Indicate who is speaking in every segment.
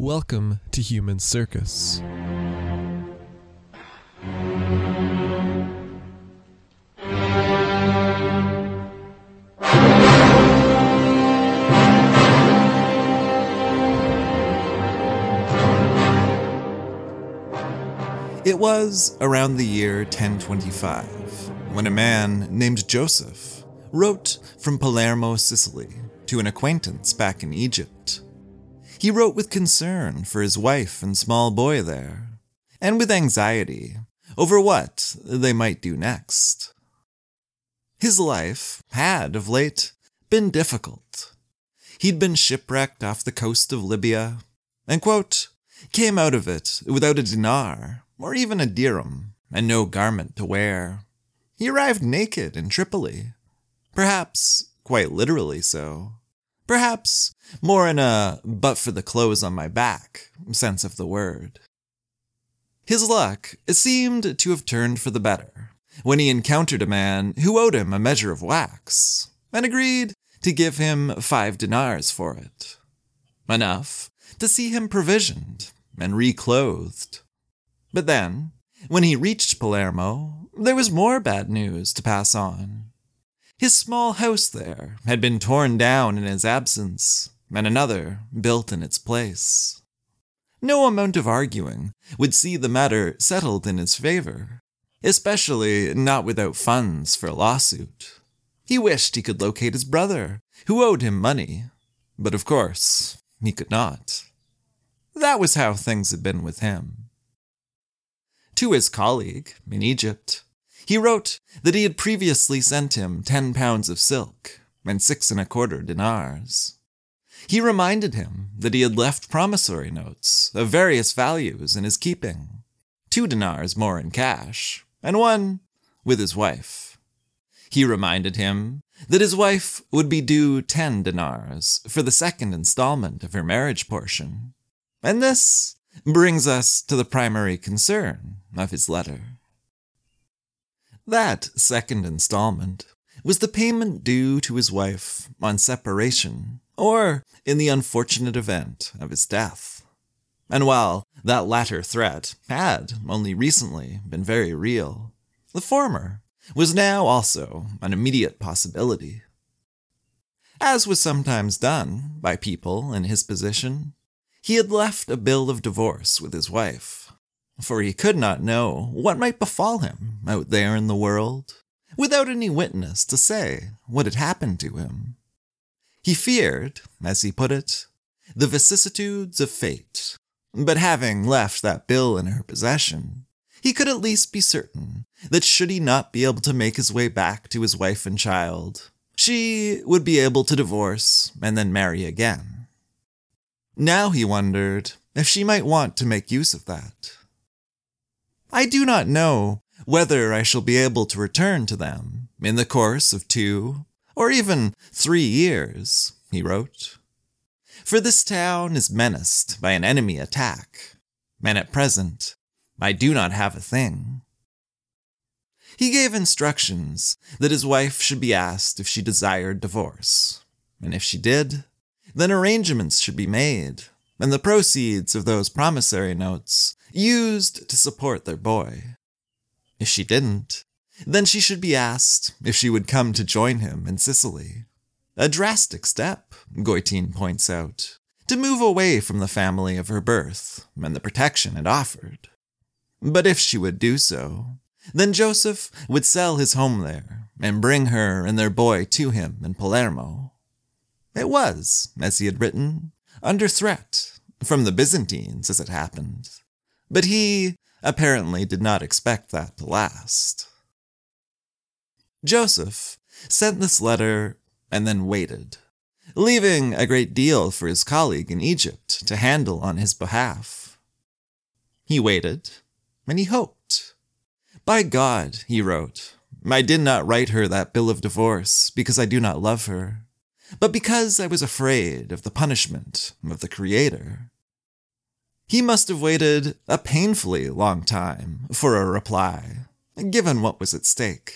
Speaker 1: Welcome to Human Circus.
Speaker 2: It was around the year 1025 when a man named Joseph wrote from Palermo, Sicily, to an acquaintance back in Egypt. He wrote with concern for his wife and small boy there, and with anxiety over what they might do next. His life had, of late, been difficult. He'd been shipwrecked off the coast of Libya, and, quote, came out of it without a dinar or even a dirham, and no garment to wear. He arrived naked in Tripoli, perhaps quite literally so. Perhaps more in a but for the clothes on my back sense of the word. His luck seemed to have turned for the better when he encountered a man who owed him a measure of wax and agreed to give him five dinars for it. Enough to see him provisioned and reclothed. But then, when he reached Palermo, there was more bad news to pass on. His small house there had been torn down in his absence, and another built in its place. No amount of arguing would see the matter settled in his favor, especially not without funds for a lawsuit. He wished he could locate his brother, who owed him money, but of course, he could not. That was how things had been with him. To his colleague in Egypt, he wrote that he had previously sent him ten pounds of silk and six and a quarter dinars. He reminded him that he had left promissory notes of various values in his keeping, two dinars more in cash, and one with his wife. He reminded him that his wife would be due ten dinars for the second installment of her marriage portion. And this brings us to the primary concern of his letter. That second installment was the payment due to his wife on separation or in the unfortunate event of his death. And while that latter threat had only recently been very real, the former was now also an immediate possibility. As was sometimes done by people in his position, he had left a bill of divorce with his wife for he could not know what might befall him out there in the world, without any witness to say what had happened to him. He feared, as he put it, the vicissitudes of fate, but having left that bill in her possession, he could at least be certain that should he not be able to make his way back to his wife and child, she would be able to divorce and then marry again. Now he wondered if she might want to make use of that. I do not know whether I shall be able to return to them in the course of two or even three years, he wrote. For this town is menaced by an enemy attack, and at present I do not have a thing. He gave instructions that his wife should be asked if she desired divorce, and if she did, then arrangements should be made, and the proceeds of those promissory notes used to support their boy. If she didn't, then she should be asked if she would come to join him in Sicily. A drastic step, Goitein points out, to move away from the family of her birth and the protection it offered. But if she would do so, then Joseph would sell his home there and bring her and their boy to him in Palermo. It was, as he had written, under threat from the Byzantines as it happened, but he apparently did not expect that to last. Joseph sent this letter and then waited, leaving a great deal for his colleague in Egypt to handle on his behalf. He waited and he hoped. By God, he wrote, I did not write her that bill of divorce because I do not love her, but because I was afraid of the punishment of the Creator. He must have waited a painfully long time for a reply, given what was at stake.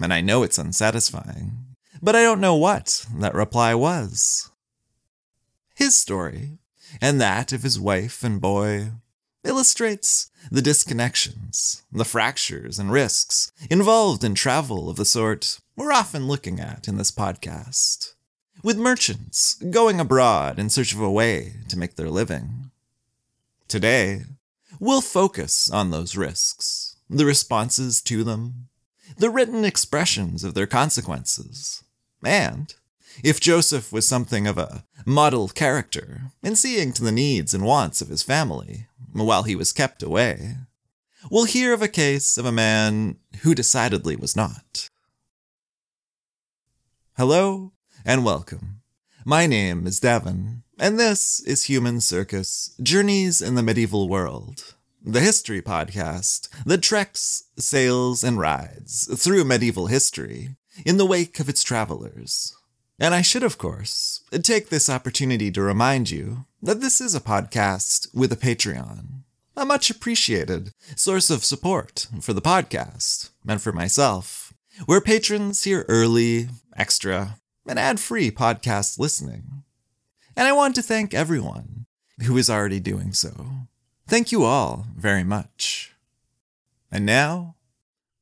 Speaker 2: And I know it's unsatisfying, but I don't know what that reply was. His story, and that of his wife and boy, illustrates the disconnections, the fractures and risks involved in travel of the sort we're often looking at in this podcast, with merchants going abroad in search of a way to make their living. Today, we'll focus on those risks, the responses to them, the written expressions of their consequences, and if Joseph was something of a model character in seeing to the needs and wants of his family while he was kept away, we'll hear of a case of a man who decidedly was not. Hello and welcome. My name is Devon, and this is Human Circus Journeys in the Medieval World, the history podcast that treks, sails, and rides through medieval history in the wake of its travelers. And I should, of course, take this opportunity to remind you that this is a podcast with a Patreon, a much appreciated source of support for the podcast and for myself, where patrons hear early, extra, and ad free podcast listening. And I want to thank everyone who is already doing so. Thank you all very much. And now,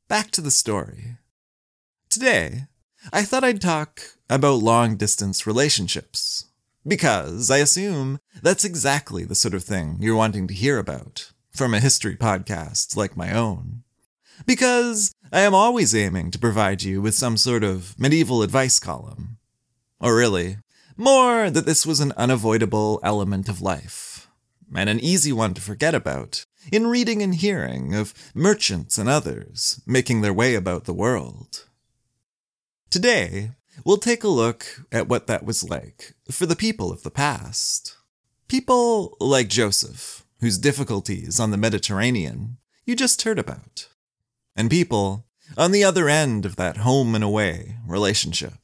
Speaker 2: back to the story. Today, I thought I'd talk about long distance relationships. Because I assume that's exactly the sort of thing you're wanting to hear about from a history podcast like my own. Because I am always aiming to provide you with some sort of medieval advice column. Or really, more that this was an unavoidable element of life, and an easy one to forget about in reading and hearing of merchants and others making their way about the world. Today, we'll take a look at what that was like for the people of the past. People like Joseph, whose difficulties on the Mediterranean you just heard about. And people on the other end of that home and away relationship.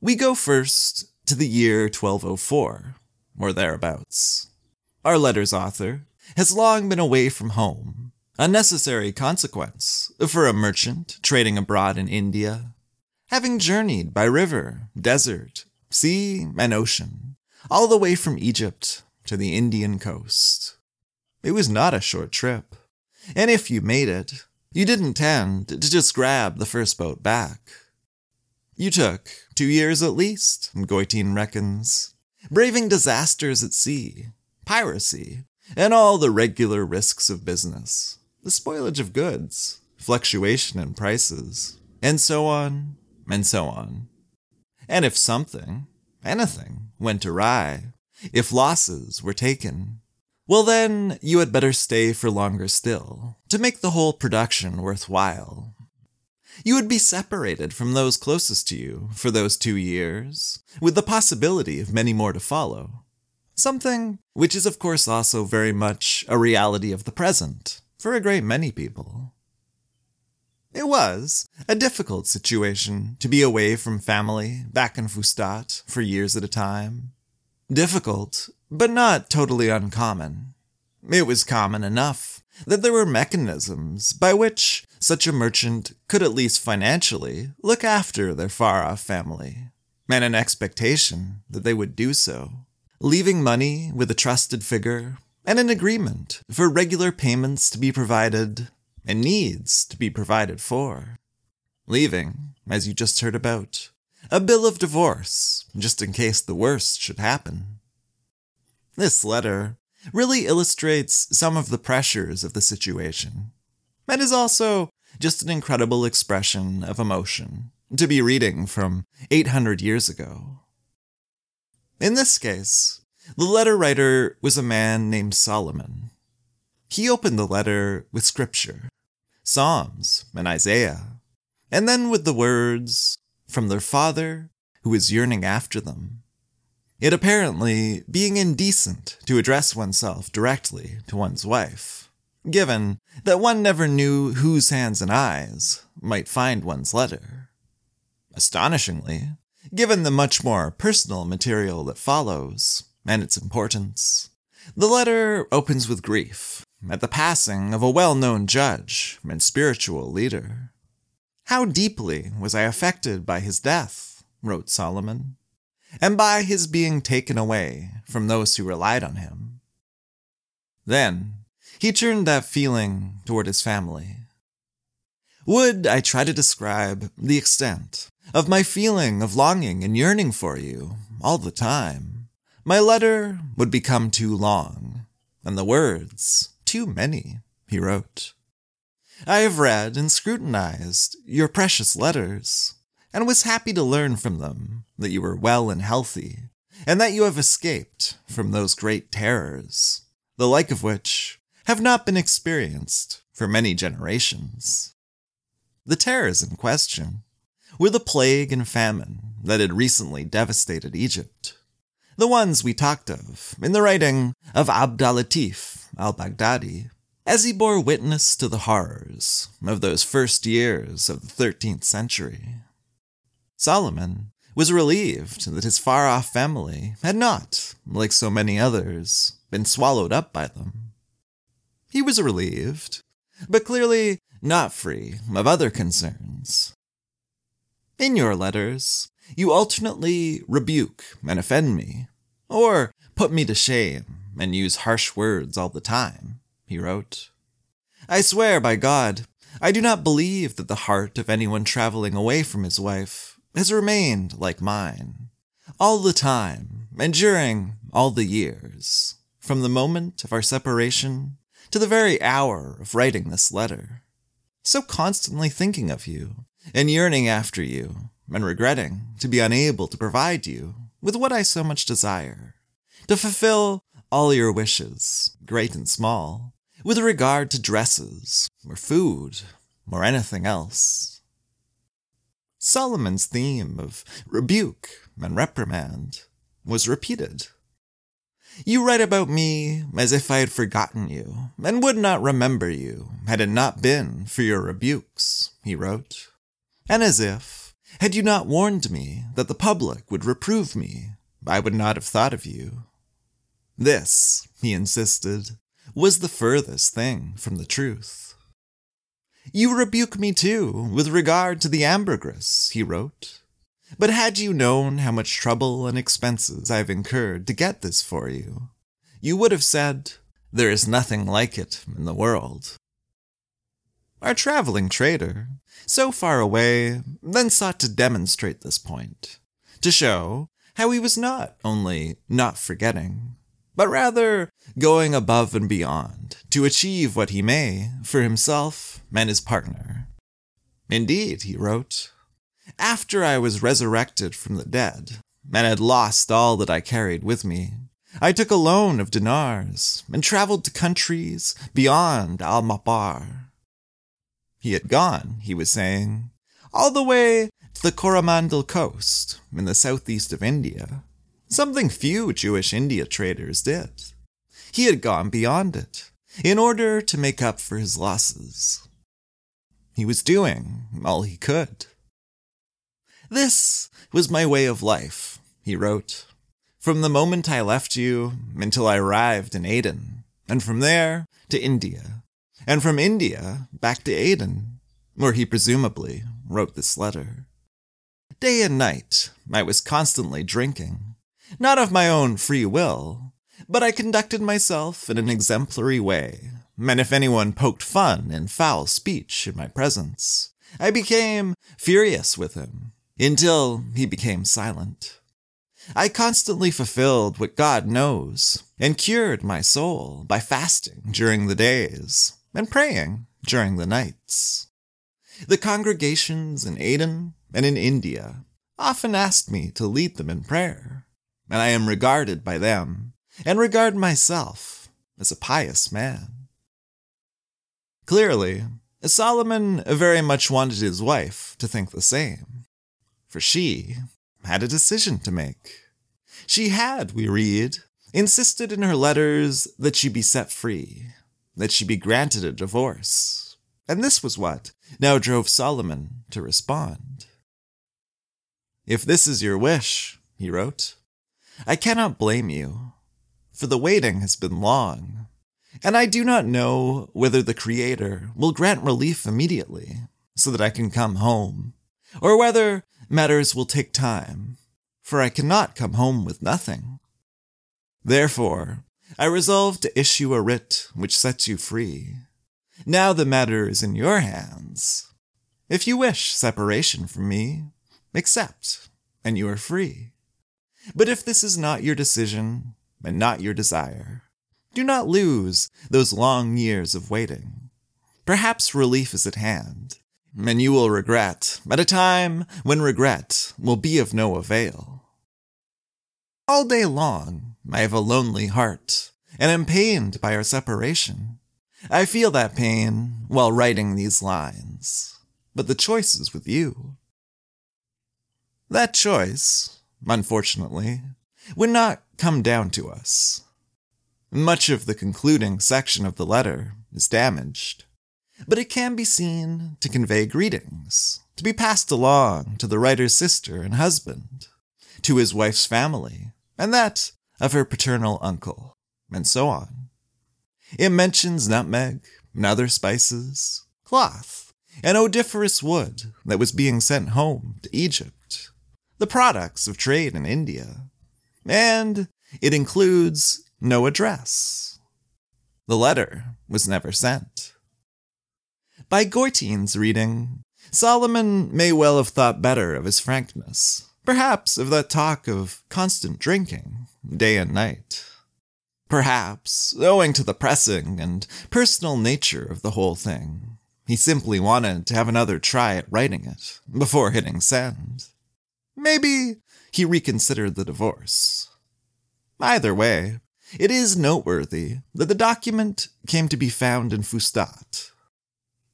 Speaker 2: We go first to the year 1204, or thereabouts. Our letter's author has long been away from home, a necessary consequence for a merchant trading abroad in India, having journeyed by river, desert, sea, and ocean, all the way from Egypt to the Indian coast. It was not a short trip, and if you made it, you didn't tend to just grab the first boat back. You took two years at least, Goitein reckons, braving disasters at sea, piracy, and all the regular risks of business the spoilage of goods, fluctuation in prices, and so on, and so on. And if something, anything, went awry, if losses were taken, well then you had better stay for longer still, to make the whole production worthwhile. You would be separated from those closest to you for those two years, with the possibility of many more to follow. Something which is, of course, also very much a reality of the present, for a great many people. It was a difficult situation to be away from family back in Fustat for years at a time. Difficult, but not totally uncommon. It was common enough that there were mechanisms by which such a merchant could at least financially look after their far off family, and an expectation that they would do so, leaving money with a trusted figure and an agreement for regular payments to be provided and needs to be provided for. Leaving, as you just heard about, a bill of divorce, just in case the worst should happen. This letter really illustrates some of the pressures of the situation, and is also just an incredible expression of emotion to be reading from 800 years ago. In this case, the letter writer was a man named Solomon. He opened the letter with scripture, Psalms, and Isaiah, and then with the words, From their father who is yearning after them. It apparently being indecent to address oneself directly to one's wife, given that one never knew whose hands and eyes might find one's letter. Astonishingly, given the much more personal material that follows, and its importance, the letter opens with grief at the passing of a well known judge and spiritual leader. How deeply was I affected by his death, wrote Solomon, and by his being taken away from those who relied on him. Then he turned that feeling toward his family. Would I try to describe the extent of my feeling of longing and yearning for you all the time, my letter would become too long, and the words too many, he wrote. I have read and scrutinized your precious letters, and was happy to learn from them that you were well and healthy, and that you have escaped from those great terrors, the like of which have not been experienced for many generations. The terrors in question were the plague and famine that had recently devastated Egypt, the ones we talked of in the writing of Abd al-Latif al-Baghdadi, as he bore witness to the horrors of those first years of the 13th century. Solomon was relieved that his far off family had not, like so many others, been swallowed up by them. He was relieved, but clearly not free of other concerns. In your letters, you alternately rebuke and offend me, or put me to shame and use harsh words all the time, he wrote. I swear by God, I do not believe that the heart of anyone traveling away from his wife has remained like mine, all the time and during all the years, from the moment of our separation to the very hour of writing this letter. So constantly thinking of you and yearning after you and regretting to be unable to provide you with what I so much desire, to fulfill all your wishes, great and small, with regard to dresses, or food, or anything else. Solomon's theme of rebuke and reprimand was repeated. You write about me as if I had forgotten you, and would not remember you had it not been for your rebukes, he wrote, and as if, had you not warned me that the public would reprove me, I would not have thought of you. This, he insisted, was the furthest thing from the truth. You rebuke me too with regard to the ambergris, he wrote. But had you known how much trouble and expenses I have incurred to get this for you, you would have said, There is nothing like it in the world. Our traveling trader, so far away, then sought to demonstrate this point, to show how he was not only not forgetting, but rather going above and beyond to achieve what he may for himself and his partner. Indeed, he wrote, after I was resurrected from the dead and had lost all that I carried with me, I took a loan of dinars and traveled to countries beyond Al Mabar. He had gone, he was saying, all the way to the Coromandel coast in the southeast of India, something few Jewish India traders did. He had gone beyond it in order to make up for his losses. He was doing all he could. This was my way of life, he wrote, from the moment I left you until I arrived in Aden, and from there to India, and from India back to Aden, where he presumably wrote this letter. Day and night I was constantly drinking, not of my own free will, but I conducted myself in an exemplary way, and if anyone poked fun and foul speech in my presence, I became furious with him until he became silent. I constantly fulfilled what God knows and cured my soul by fasting during the days and praying during the nights. The congregations in Aden and in India often asked me to lead them in prayer, and I am regarded by them and regard myself as a pious man. Clearly, Solomon very much wanted his wife to think the same, for she had a decision to make. She had, we read, insisted in her letters that she be set free, that she be granted a divorce. And this was what now drove Solomon to respond. If this is your wish, he wrote, I cannot blame you, for the waiting has been long, and I do not know whether the Creator will grant relief immediately so that I can come home, or whether matters will take time, for I cannot come home with nothing. Therefore, I resolve to issue a writ which sets you free. Now the matter is in your hands. If you wish separation from me, accept, and you are free. But if this is not your decision and not your desire, do not lose those long years of waiting. Perhaps relief is at hand, and you will regret at a time when regret will be of no avail. All day long, I have a lonely heart, and am pained by our separation. I feel that pain while writing these lines, but the choice is with you. That choice, unfortunately, would not come down to us. Much of the concluding section of the letter is damaged, but it can be seen to convey greetings, to be passed along to the writer's sister and husband, to his wife's family, and that of her paternal uncle, and so on. It mentions nutmeg and other spices, cloth, and odoriferous wood that was being sent home to Egypt, the products of trade in India, and it includes no address. The letter was never sent. By Goitein's reading, Solomon may well have thought better of his frankness, perhaps of that talk of constant drinking, day and night. Perhaps, owing to the pressing and personal nature of the whole thing, he simply wanted to have another try at writing it before hitting send. Maybe he reconsidered the divorce. Either way, it is noteworthy that the document came to be found in Fustat.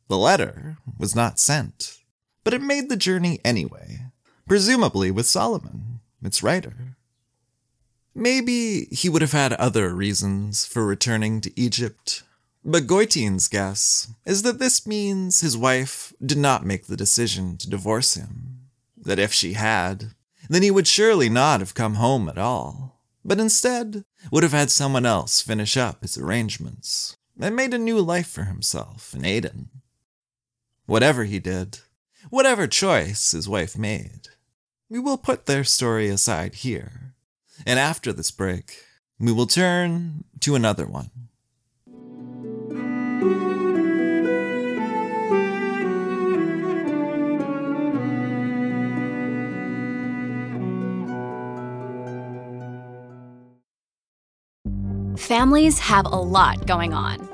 Speaker 2: The letter was not sent, but it made the journey anyway, presumably with Solomon, its writer. Maybe he would have had other reasons for returning to Egypt, but Goitein's guess is that this means his wife did not make the decision to divorce him, that if she had, then he would surely not have come home at all but instead would have had someone else finish up his arrangements and made a new life for himself in Aden. Whatever he did, whatever choice his wife made, we will put their story aside here, and after this break, we will turn to another one.
Speaker 3: Families have a lot going on.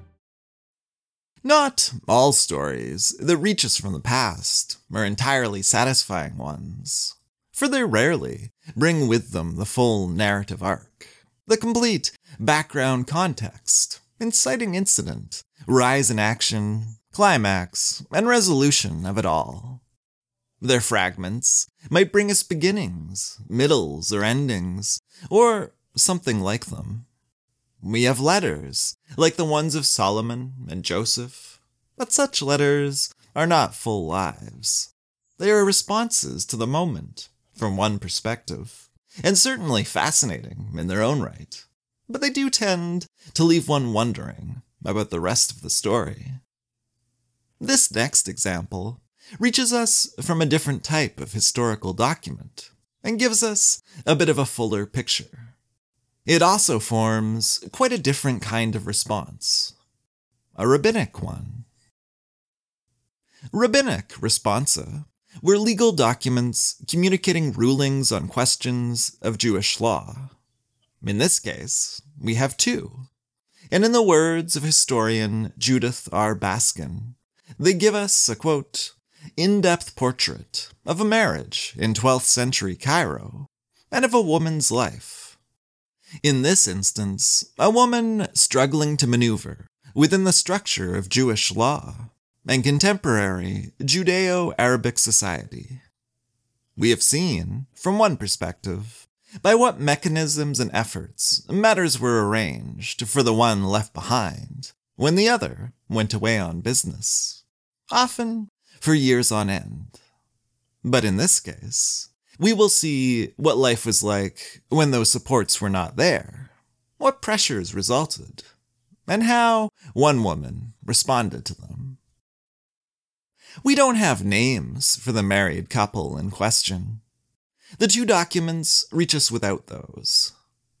Speaker 2: Not all stories that reach us from the past are entirely satisfying ones, for they rarely bring with them the full narrative arc, the complete background context, inciting incident, rise in action, climax, and resolution of it all. Their fragments might bring us beginnings, middles, or endings, or something like them. We have letters, like the ones of Solomon and Joseph, but such letters are not full lives. They are responses to the moment, from one perspective, and certainly fascinating in their own right, but they do tend to leave one wondering about the rest of the story. This next example reaches us from a different type of historical document and gives us a bit of a fuller picture. It also forms quite a different kind of response, a rabbinic one. Rabbinic responsa were legal documents communicating rulings on questions of Jewish law. In this case, we have two. And in the words of historian Judith R. Baskin, they give us a quote, in depth portrait of a marriage in 12th century Cairo and of a woman's life. In this instance, a woman struggling to maneuver within the structure of Jewish law and contemporary Judeo Arabic society. We have seen, from one perspective, by what mechanisms and efforts matters were arranged for the one left behind when the other went away on business, often for years on end. But in this case, we will see what life was like when those supports were not there, what pressures resulted, and how one woman responded to them. We don't have names for the married couple in question. The two documents reach us without those.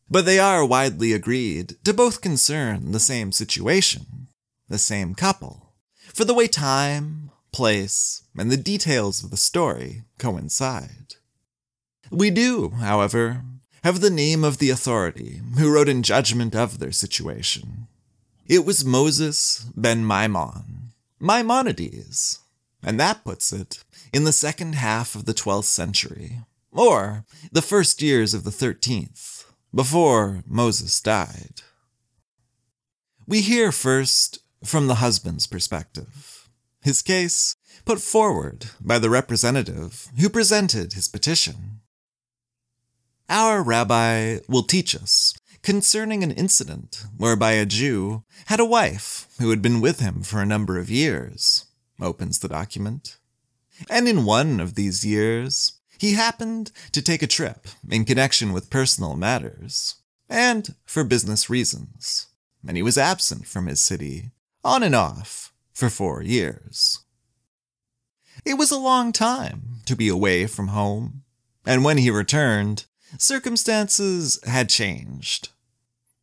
Speaker 2: But they are widely agreed to both concern the same situation, the same couple, for the way time, place, and the details of the story coincide. We do, however, have the name of the authority who wrote in judgment of their situation. It was Moses ben Maimon, Maimonides, and that puts it in the second half of the 12th century, or the first years of the 13th, before Moses died. We hear first from the husband's perspective, his case put forward by the representative who presented his petition. Our rabbi will teach us concerning an incident whereby a Jew had a wife who had been with him for a number of years opens the document. And in one of these years, he happened to take a trip in connection with personal matters, and for business reasons, and he was absent from his city, on and off, for four years. It was a long time to be away from home, and when he returned, circumstances had changed.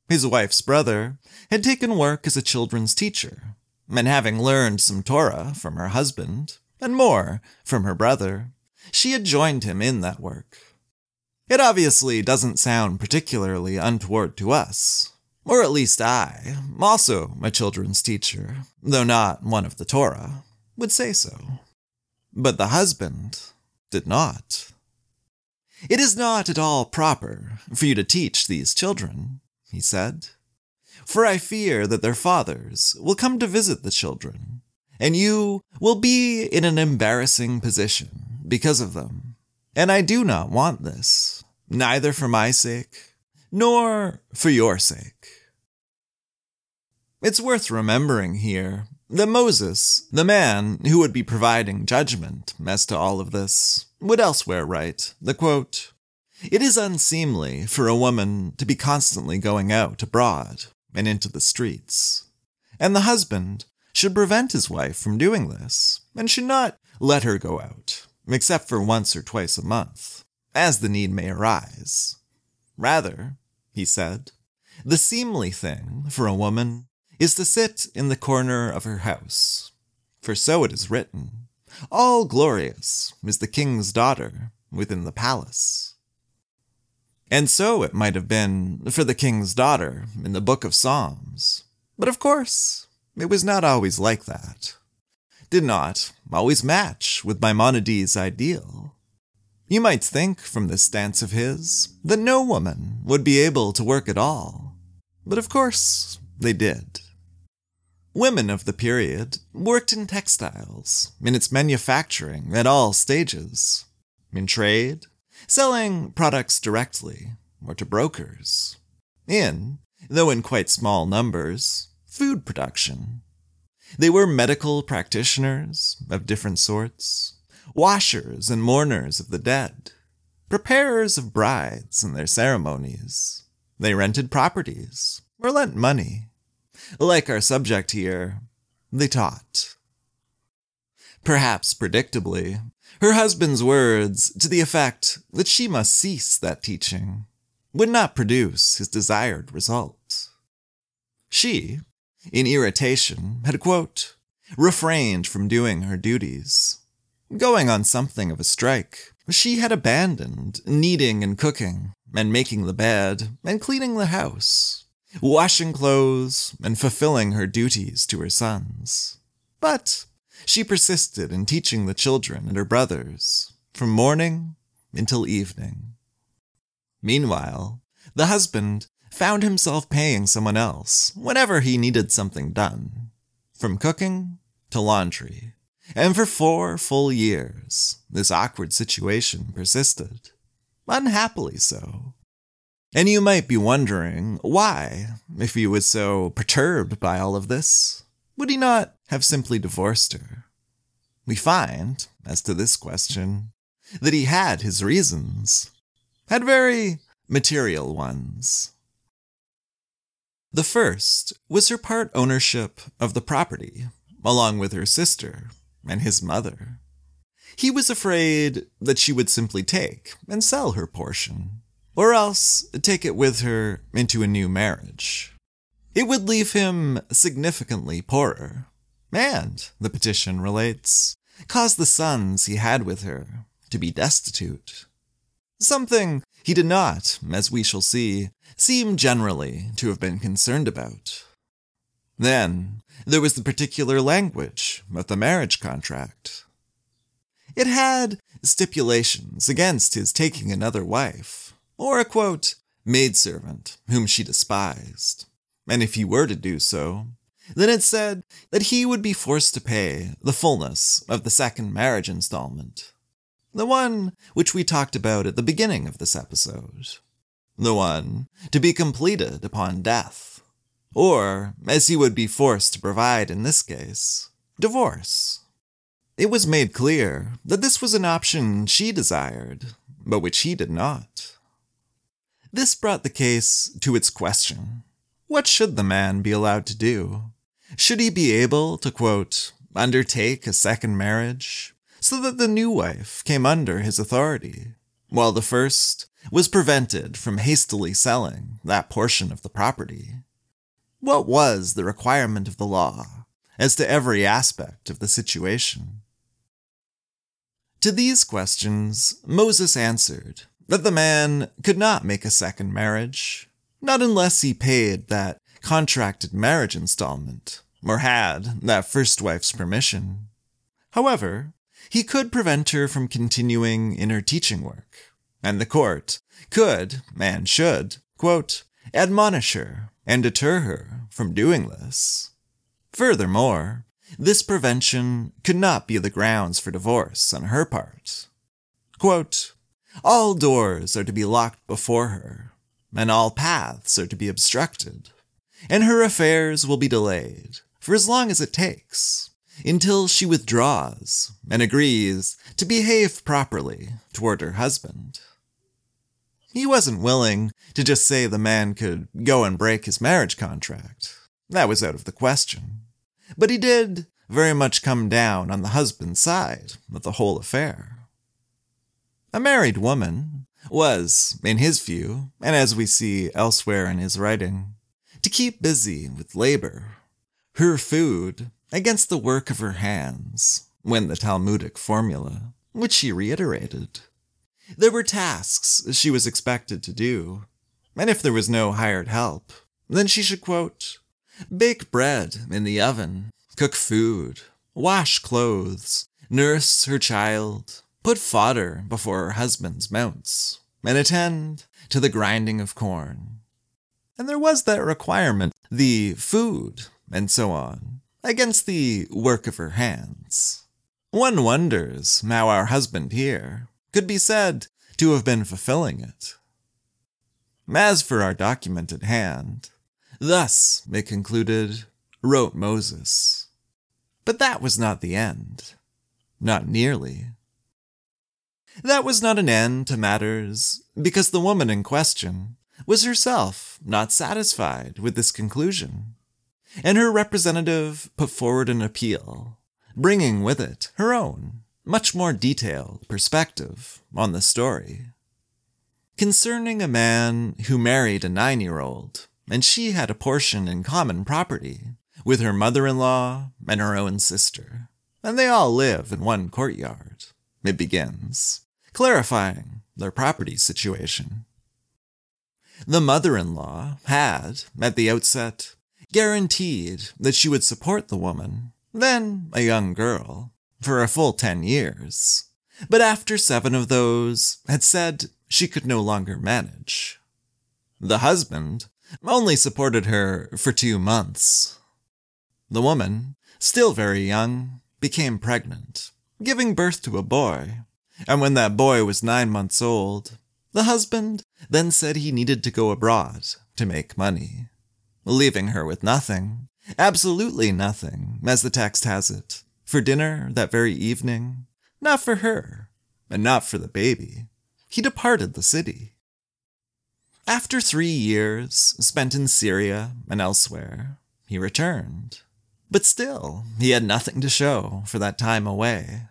Speaker 2: His wife's brother had taken work as a children's teacher and having learned some Torah from her husband, and more from her brother, she had joined him in that work. It obviously doesn't sound particularly untoward to us, or at least I, also a children's teacher, though not one of the Torah, would say so. But the husband did not. It is not at all proper for you to teach these children, he said for I fear that their fathers will come to visit the children, and you will be in an embarrassing position because of them. And I do not want this, neither for my sake, nor for your sake. It's worth remembering here that Moses, the man who would be providing judgment as to all of this, would elsewhere write the quote, It is unseemly for a woman to be constantly going out abroad and into the streets. And the husband should prevent his wife from doing this, and should not let her go out, except for once or twice a month, as the need may arise. Rather, he said, the seemly thing for a woman is to sit in the corner of her house. For so it is written, All glorious is the king's daughter within the palace. And so it might have been for the king's daughter in the book of Psalms. But of course, it was not always like that. Did not always match with Maimonides' ideal. You might think from this stance of his that no woman would be able to work at all. But of course, they did. Women of the period worked in textiles, in its manufacturing at all stages, in trade, selling products directly or to brokers. In, though in quite small numbers, food production. They were medical practitioners of different sorts, washers and mourners of the dead, preparers of brides and their ceremonies. They rented properties or lent money. Like our subject here, they taught. Perhaps predictably, her husband's words to the effect that she must cease that teaching would not produce his desired result. She, in irritation, had, quote, refrained from doing her duties. Going on something of a strike, she had abandoned kneading and cooking, and making the bed, and cleaning the house, washing clothes, and fulfilling her duties to her sons. But she persisted in teaching the children and her brothers, from morning until evening. Meanwhile, the husband found himself paying someone else whenever he needed something done, from cooking to laundry. And for four full years, this awkward situation persisted. Unhappily so. And you might be wondering why, if he was so perturbed by all of this, would he not have simply divorced her? We find, as to this question, that he had his reasons, had very material ones. The first was her part ownership of the property, along with her sister and his mother. He was afraid that she would simply take and sell her portion, or else take it with her into a new marriage. It would leave him significantly poorer, and, the petition relates, cause the sons he had with her to be destitute. Something he did not, as we shall see, seem generally to have been concerned about. Then there was the particular language of the marriage contract. It had stipulations against his taking another wife, or a quote, maidservant whom she despised. And if he were to do so, then it said that he would be forced to pay the fullness of the second marriage installment. The one which we talked about at the beginning of this episode. The one to be completed upon death. Or, as he would be forced to provide in this case, divorce. It was made clear that this was an option she desired, but which he did not. This brought the case to its question. What should the man be allowed to do? Should he be able to, quote, undertake a second marriage so that the new wife came under his authority, while the first was prevented from hastily selling that portion of the property? What was the requirement of the law as to every aspect of the situation? To these questions, Moses answered that the man could not make a second marriage, not unless he paid that contracted marriage installment, or had that first wife's permission. However, he could prevent her from continuing in her teaching work, and the court could, and should, quote, admonish her and deter her from doing this. Furthermore, this prevention could not be the grounds for divorce on her part. Quote, all doors are to be locked before her, and all paths are to be obstructed, and her affairs will be delayed for as long as it takes, until she withdraws and agrees to behave properly toward her husband. He wasn't willing to just say the man could go and break his marriage contract. That was out of the question. But he did very much come down on the husband's side of the whole affair. A married woman was, in his view, and as we see elsewhere in his writing, to keep busy with labor, her food against the work of her hands, when the Talmudic formula, which she reiterated. There were tasks she was expected to do, and if there was no hired help, then she should, quote, bake bread in the oven, cook food, wash clothes, nurse her child, put fodder before her husband's mounts, and attend to the grinding of corn. And there was that requirement, the food, and so on, against the work of her hands. One wonders how our husband here could be said to have been fulfilling it. As for our document at hand, thus, it concluded, wrote Moses. But that was not the end. Not nearly. That was not an end to matters, because the woman in question was herself not satisfied with this conclusion, and her representative put forward an appeal, bringing with it her own, much more detailed perspective on the story. Concerning a man who married a nine year old, and she had a portion in common property with her mother in law and her own sister, and they all live in one courtyard. It begins, clarifying their property situation. The mother in law had, at the outset, guaranteed that she would support the woman, then a young girl, for a full ten years. But after seven of those, had said she could no longer manage. The husband only supported her for two months. The woman, still very young, became pregnant, giving birth to a boy, and when that boy was nine months old, the husband then said he needed to go abroad to make money, leaving her with nothing, absolutely nothing, as the text has it, for dinner that very evening, not for her, and not for the baby. He departed the city. After three years spent in Syria and elsewhere, he returned. But still, he had nothing to show for that time away.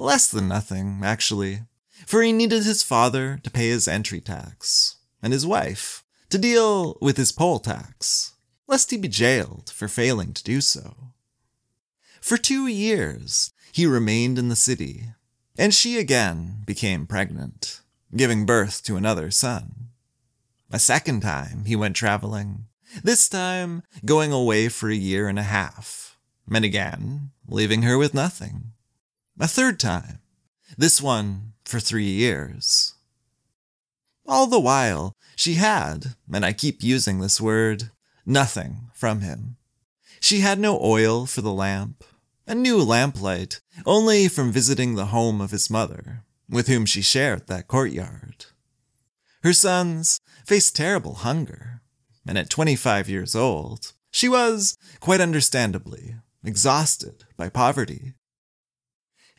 Speaker 2: Less than nothing, actually, for he needed his father to pay his entry tax, and his wife to deal with his poll tax, lest he be jailed for failing to do so. For two years, he remained in the city, and she again became pregnant, giving birth to another son. A second time, he went traveling, this time going away for a year and a half, and again leaving her with nothing. A third time, this one for three years. All the while, she had, and I keep using this word, nothing from him. She had no oil for the lamp, a new lamplight only from visiting the home of his mother, with whom she shared that courtyard. Her sons faced terrible hunger, and at 25 years old, she was, quite understandably, exhausted by poverty.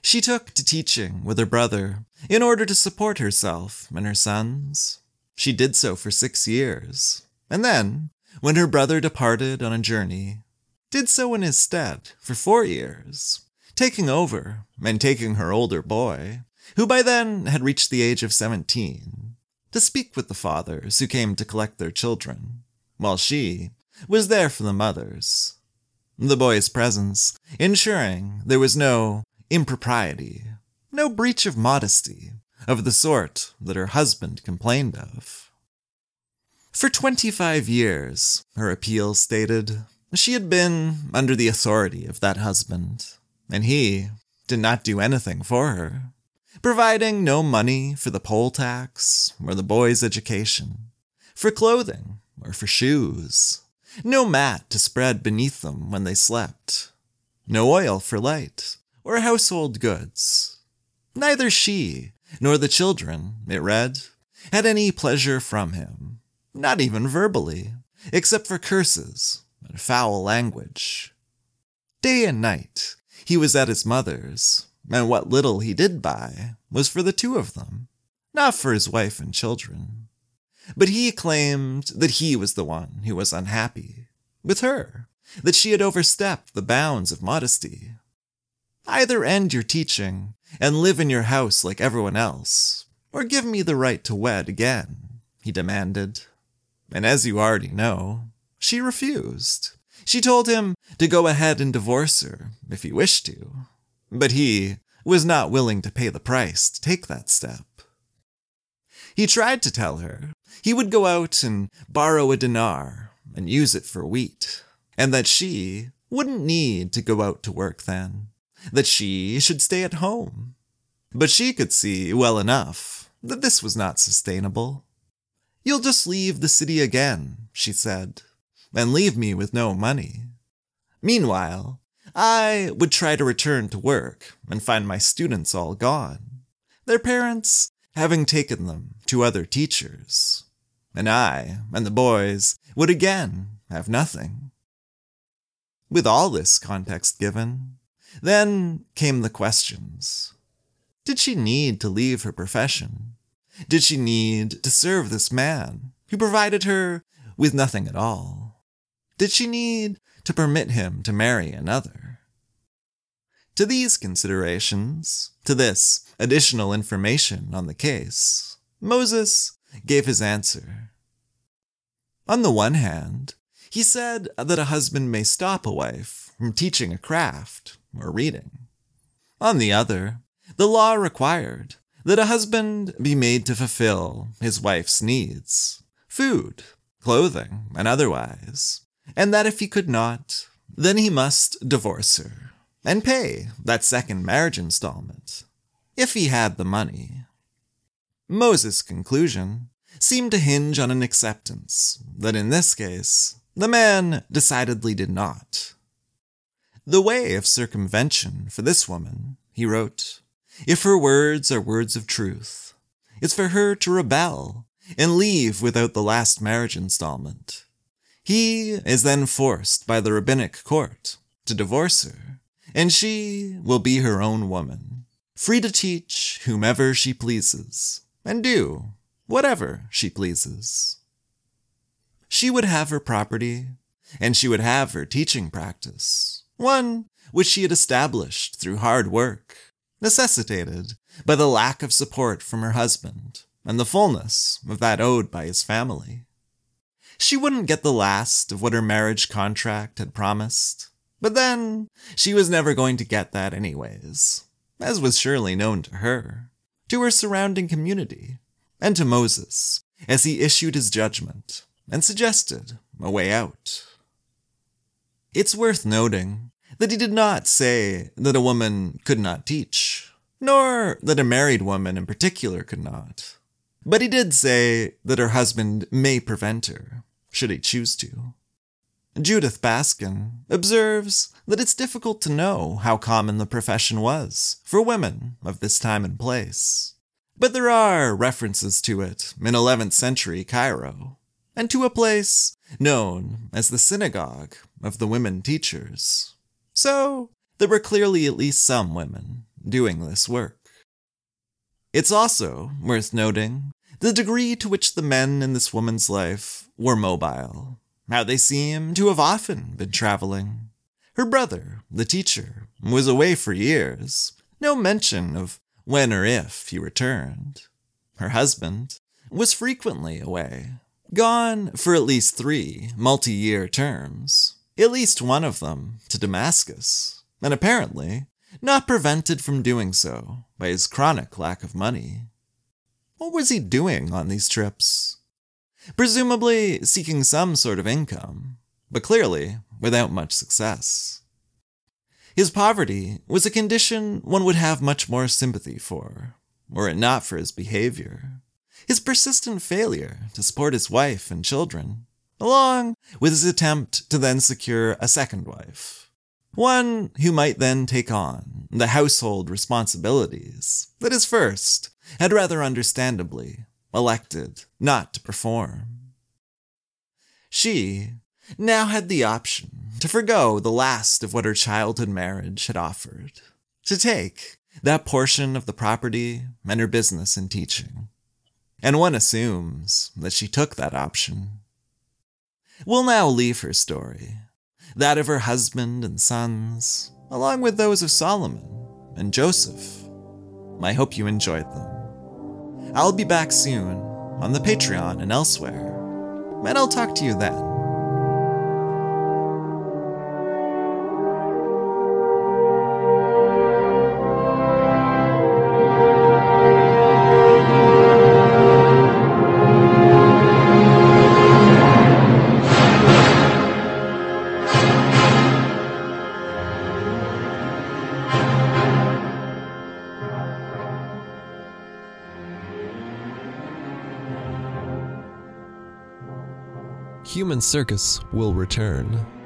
Speaker 2: She took to teaching with her brother in order to support herself and her sons. She did so for six years, and then, when her brother departed on a journey, did so in his stead for four years, taking over and taking her older boy, who by then had reached the age of 17, to speak with the fathers who came to collect their children, while she was there for the mothers. The boy's presence, ensuring there was no impropriety, no breach of modesty of the sort that her husband complained of. For 25 years, her appeal stated, she had been under the authority of that husband, and he did not do anything for her, providing no money for the poll tax or the boy's education, for clothing or for shoes, no mat to spread beneath them when they slept, no oil for light, or household goods. Neither she nor the children, it read, had any pleasure from him, not even verbally, except for curses and foul language. Day and night he was at his mother's, and what little he did buy was for the two of them, not for his wife and children. But he claimed that he was the one who was unhappy with her, that she had overstepped the bounds of modesty, Either end your teaching and live in your house like everyone else, or give me the right to wed again, he demanded. And as you already know, she refused. She told him to go ahead and divorce her if he wished to, but he was not willing to pay the price to take that step. He tried to tell her he would go out and borrow a dinar and use it for wheat, and that she wouldn't need to go out to work then that she should stay at home. But she could see well enough that this was not sustainable. You'll just leave the city again, she said, and leave me with no money. Meanwhile, I would try to return to work and find my students all gone, their parents having taken them to other teachers. And I and the boys would again have nothing. With all this context given, then came the questions. Did she need to leave her profession? Did she need to serve this man who provided her with nothing at all? Did she need to permit him to marry another? To these considerations, to this additional information on the case, Moses gave his answer. On the one hand, he said that a husband may stop a wife from teaching a craft or reading. On the other, the law required that a husband be made to fulfill his wife's needs food, clothing, and otherwise, and that if he could not, then he must divorce her and pay that second marriage installment if he had the money. Moses' conclusion seemed to hinge on an acceptance that in this case, the man decidedly did not. The way of circumvention for this woman, he wrote, if her words are words of truth, is for her to rebel and leave without the last marriage installment. He is then forced by the rabbinic court to divorce her, and she will be her own woman, free to teach whomever she pleases, and do whatever she pleases. She would have her property, and she would have her teaching practice, one which she had established through hard work, necessitated by the lack of support from her husband and the fullness of that owed by his family. She wouldn't get the last of what her marriage contract had promised, but then she was never going to get that anyways, as was surely known to her, to her surrounding community, and to Moses as he issued his judgment and suggested a way out. It's worth noting that he did not say that a woman could not teach, nor that a married woman in particular could not. But he did say that her husband may prevent her, should he choose to. Judith Baskin observes that it's difficult to know how common the profession was for women of this time and place. But there are references to it in 11th century Cairo, and to a place known as the Synagogue of the Women Teachers. So, there were clearly at least some women doing this work. It's also worth noting the degree to which the men in this woman's life were mobile, how they seem to have often been traveling. Her brother, the teacher, was away for years, no mention of when or if he returned. Her husband was frequently away, gone for at least three multi year terms, at least one of them to Damascus, and apparently not prevented from doing so by his chronic lack of money. What was he doing on these trips? Presumably seeking some sort of income, but clearly without much success. His poverty was a condition one would have much more sympathy for, were it not for his behavior. His persistent failure to support his wife and children, along with his attempt to then secure a second wife. One who might then take on the household responsibilities that his first had rather understandably elected not to perform. She now had the option to forego the last of what her childhood marriage had offered, to take that portion of the property and her business in teaching. And one assumes that she took that option. We'll now leave her story, that of her husband and sons, along with those of Solomon and Joseph. I hope you enjoyed them. I'll be back soon on the Patreon and elsewhere, and I'll talk to you then.
Speaker 1: Human Circus will return.